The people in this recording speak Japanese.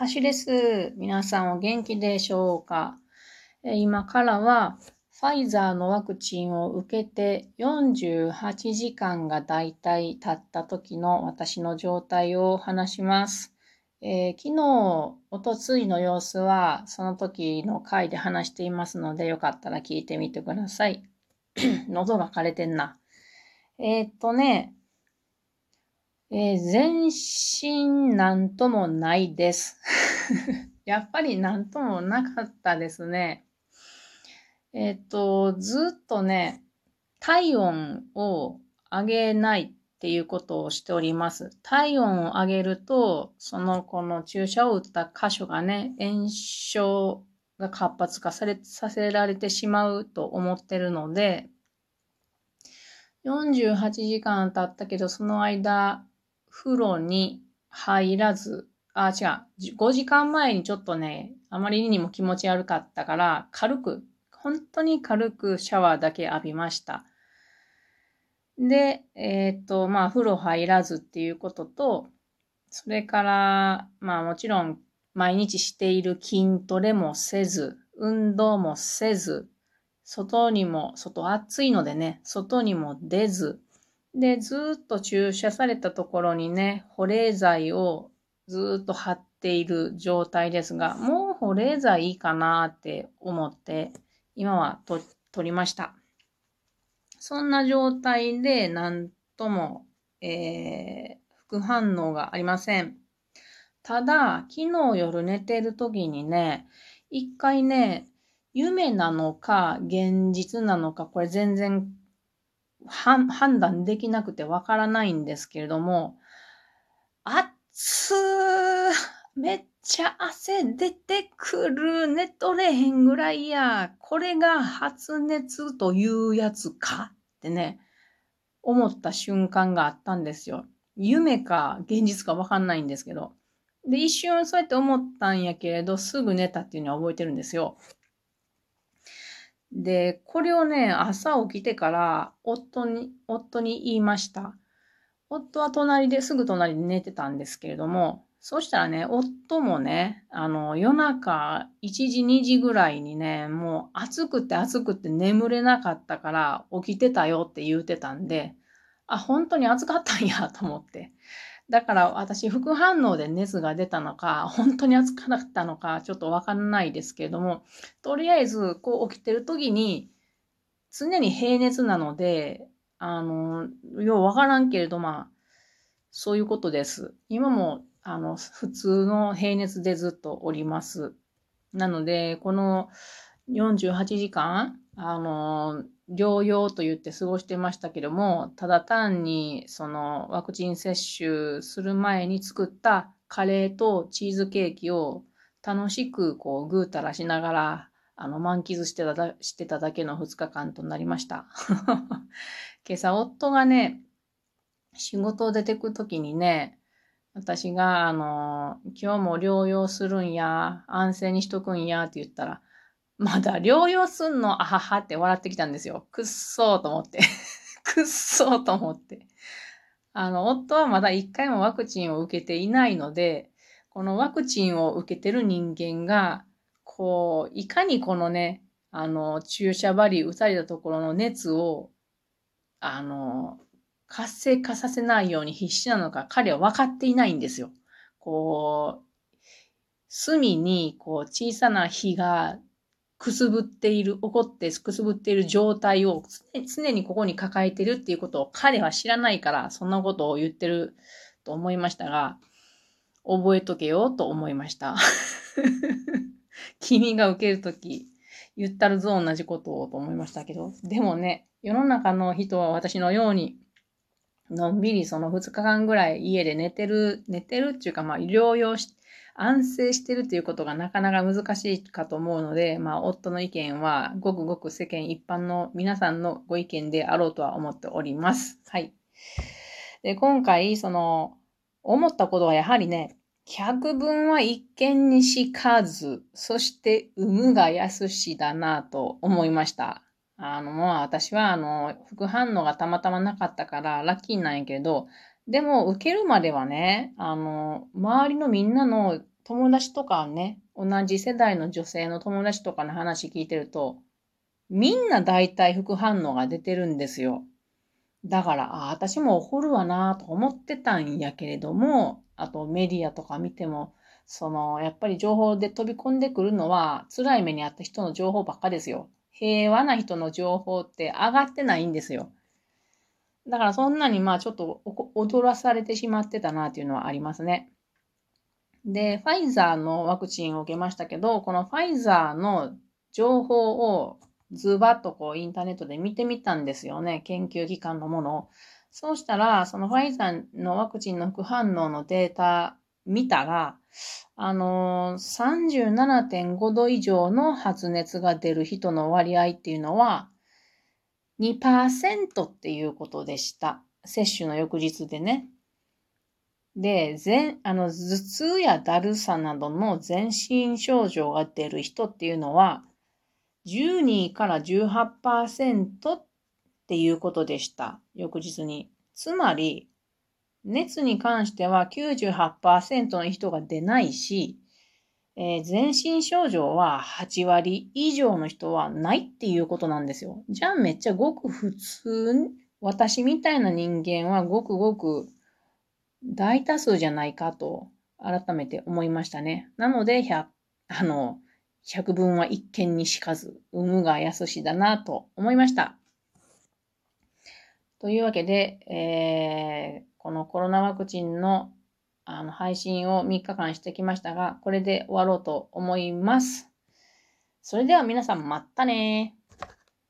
橋です。皆さんお元気でしょうか？今からはファイザーのワクチンを受けて48時間がだいたい経った時の私の状態を話します。えー、昨日、おとついの様子はその時の回で話していますのでよかったら聞いてみてください。喉が枯れてんな。えー、っとね、えー、全身なんともないです。やっぱりなんともなかったですね。えっ、と、ずっとね、体温を上げないっていうことをしております。体温を上げると、そのこの注射を打った箇所がね、炎症が活発化され、させられてしまうと思ってるので、48時間経ったけど、その間、風呂に入らず、あ、違う、5時間前にちょっとね、あまりにも気持ち悪かったから、軽く、本当に軽くシャワーだけ浴びました。で、えっ、と、まあ、風呂入らずっていうことと、それから、まあもちろん毎日している筋トレもせず、運動もせず、外にも、外暑いのでね、外にも出ず、で、ずっと注射されたところにね、保冷剤をずっと貼っている状態ですが、もう保冷剤いいかなって思って、今はと取りました。そんな状態で、なんとも、えー、副反応がありません。ただ、昨日夜寝てる時にね、一回ね、夢なのか現実なのか、これ全然判断できなくてわからないんですけれども、暑めっちゃ汗出てくる、寝とれへんぐらいや、これが発熱というやつかってね、思った瞬間があったんですよ。夢か現実かわかんないんですけど。で、一瞬そうやって思ったんやけれど、すぐ寝たっていうのは覚えてるんですよ。で、これをね、朝起きてから夫に、夫に言いました。夫は隣ですぐ隣で寝てたんですけれども、そしたらね、夫もね、あの、夜中1時2時ぐらいにね、もう暑くて暑くて眠れなかったから起きてたよって言うてたんで、あ、本当に暑かったんやと思って。だから私、副反応で熱が出たのか、本当に暑かったのか、ちょっとわかんないですけれども、とりあえず、こう起きてる時に、常に平熱なので、あの、ようわからんけれど、まあ、そういうことです。今も、あの、普通の平熱でずっとおります。なので、この48時間、あの、療養と言って過ごしてましたけども、ただ単にそのワクチン接種する前に作ったカレーとチーズケーキを楽しくこうぐうたらしながらあの満喫してただしてただけの2日間となりました。今朝夫がね、仕事を出てくときにね、私が、あの、今日も療養するんや、安静にしとくんやって言ったら、まだ療養すんのあははって笑ってきたんですよ。くっそーと思って。くっそーと思って。あの、夫はまだ一回もワクチンを受けていないので、このワクチンを受けてる人間が、こう、いかにこのね、あの、注射針打たれたところの熱を、あの、活性化させないように必死なのか、彼は分かっていないんですよ。こう、隅に、こう、小さな火がくすぶっている、怒ってくすぶっている状態を常にここに抱えてるっていうことを彼は知らないから、そんなことを言ってると思いましたが、覚えとけよと思いました。君が受けるとき、言ったるぞ同じことをと思いましたけど、でもね、世の中の人は私のように、のんびりその2日間ぐらい家で寝てる、寝てるっていうか、まあ、療養し安静してるということがなかなか難しいかと思うので、まあ、夫の意見はごくごく世間一般の皆さんのご意見であろうとは思っております。はい。で、今回、その、思ったことはやはりね、百分は一見にしかず、そして産むが安しだなと思いました。あの、もう私は、あの、副反応がたまたまなかったからラッキーなんやけど、でも、受けるまではね、あの、周りのみんなの友達とかね、同じ世代の女性の友達とかの話聞いてると、みんな大体副反応が出てるんですよ。だから、あ私も怒るわなと思ってたんやけれども、あとメディアとか見ても、その、やっぱり情報で飛び込んでくるのは、辛い目にあった人の情報ばっかですよ。平和な人の情報って上がってないんですよ。だからそんなにまあちょっと踊らされてしまってたなっていうのはありますね。で、ファイザーのワクチンを受けましたけど、このファイザーの情報をズバッとこうインターネットで見てみたんですよね。研究機関のものを。そうしたら、そのファイザーのワクチンの副反応のデータ見たら、あのー、37.5度以上の発熱が出る人の割合っていうのは2%っていうことでした。接種の翌日でね。で、全、あの、頭痛やだるさなどの全身症状が出る人っていうのは、12から18%っていうことでした。翌日に。つまり、熱に関しては98%の人が出ないし、えー、全身症状は8割以上の人はないっていうことなんですよ。じゃあめっちゃごく普通、私みたいな人間はごくごく大多数じゃないかと改めて思いましたね。なので、100、あの、百聞は一見にしかず、有無が安しだなと思いました。というわけで、えー、このコロナワクチンのあの配信を3日間してきましたが、これで終わろうと思います。それでは皆さんまたね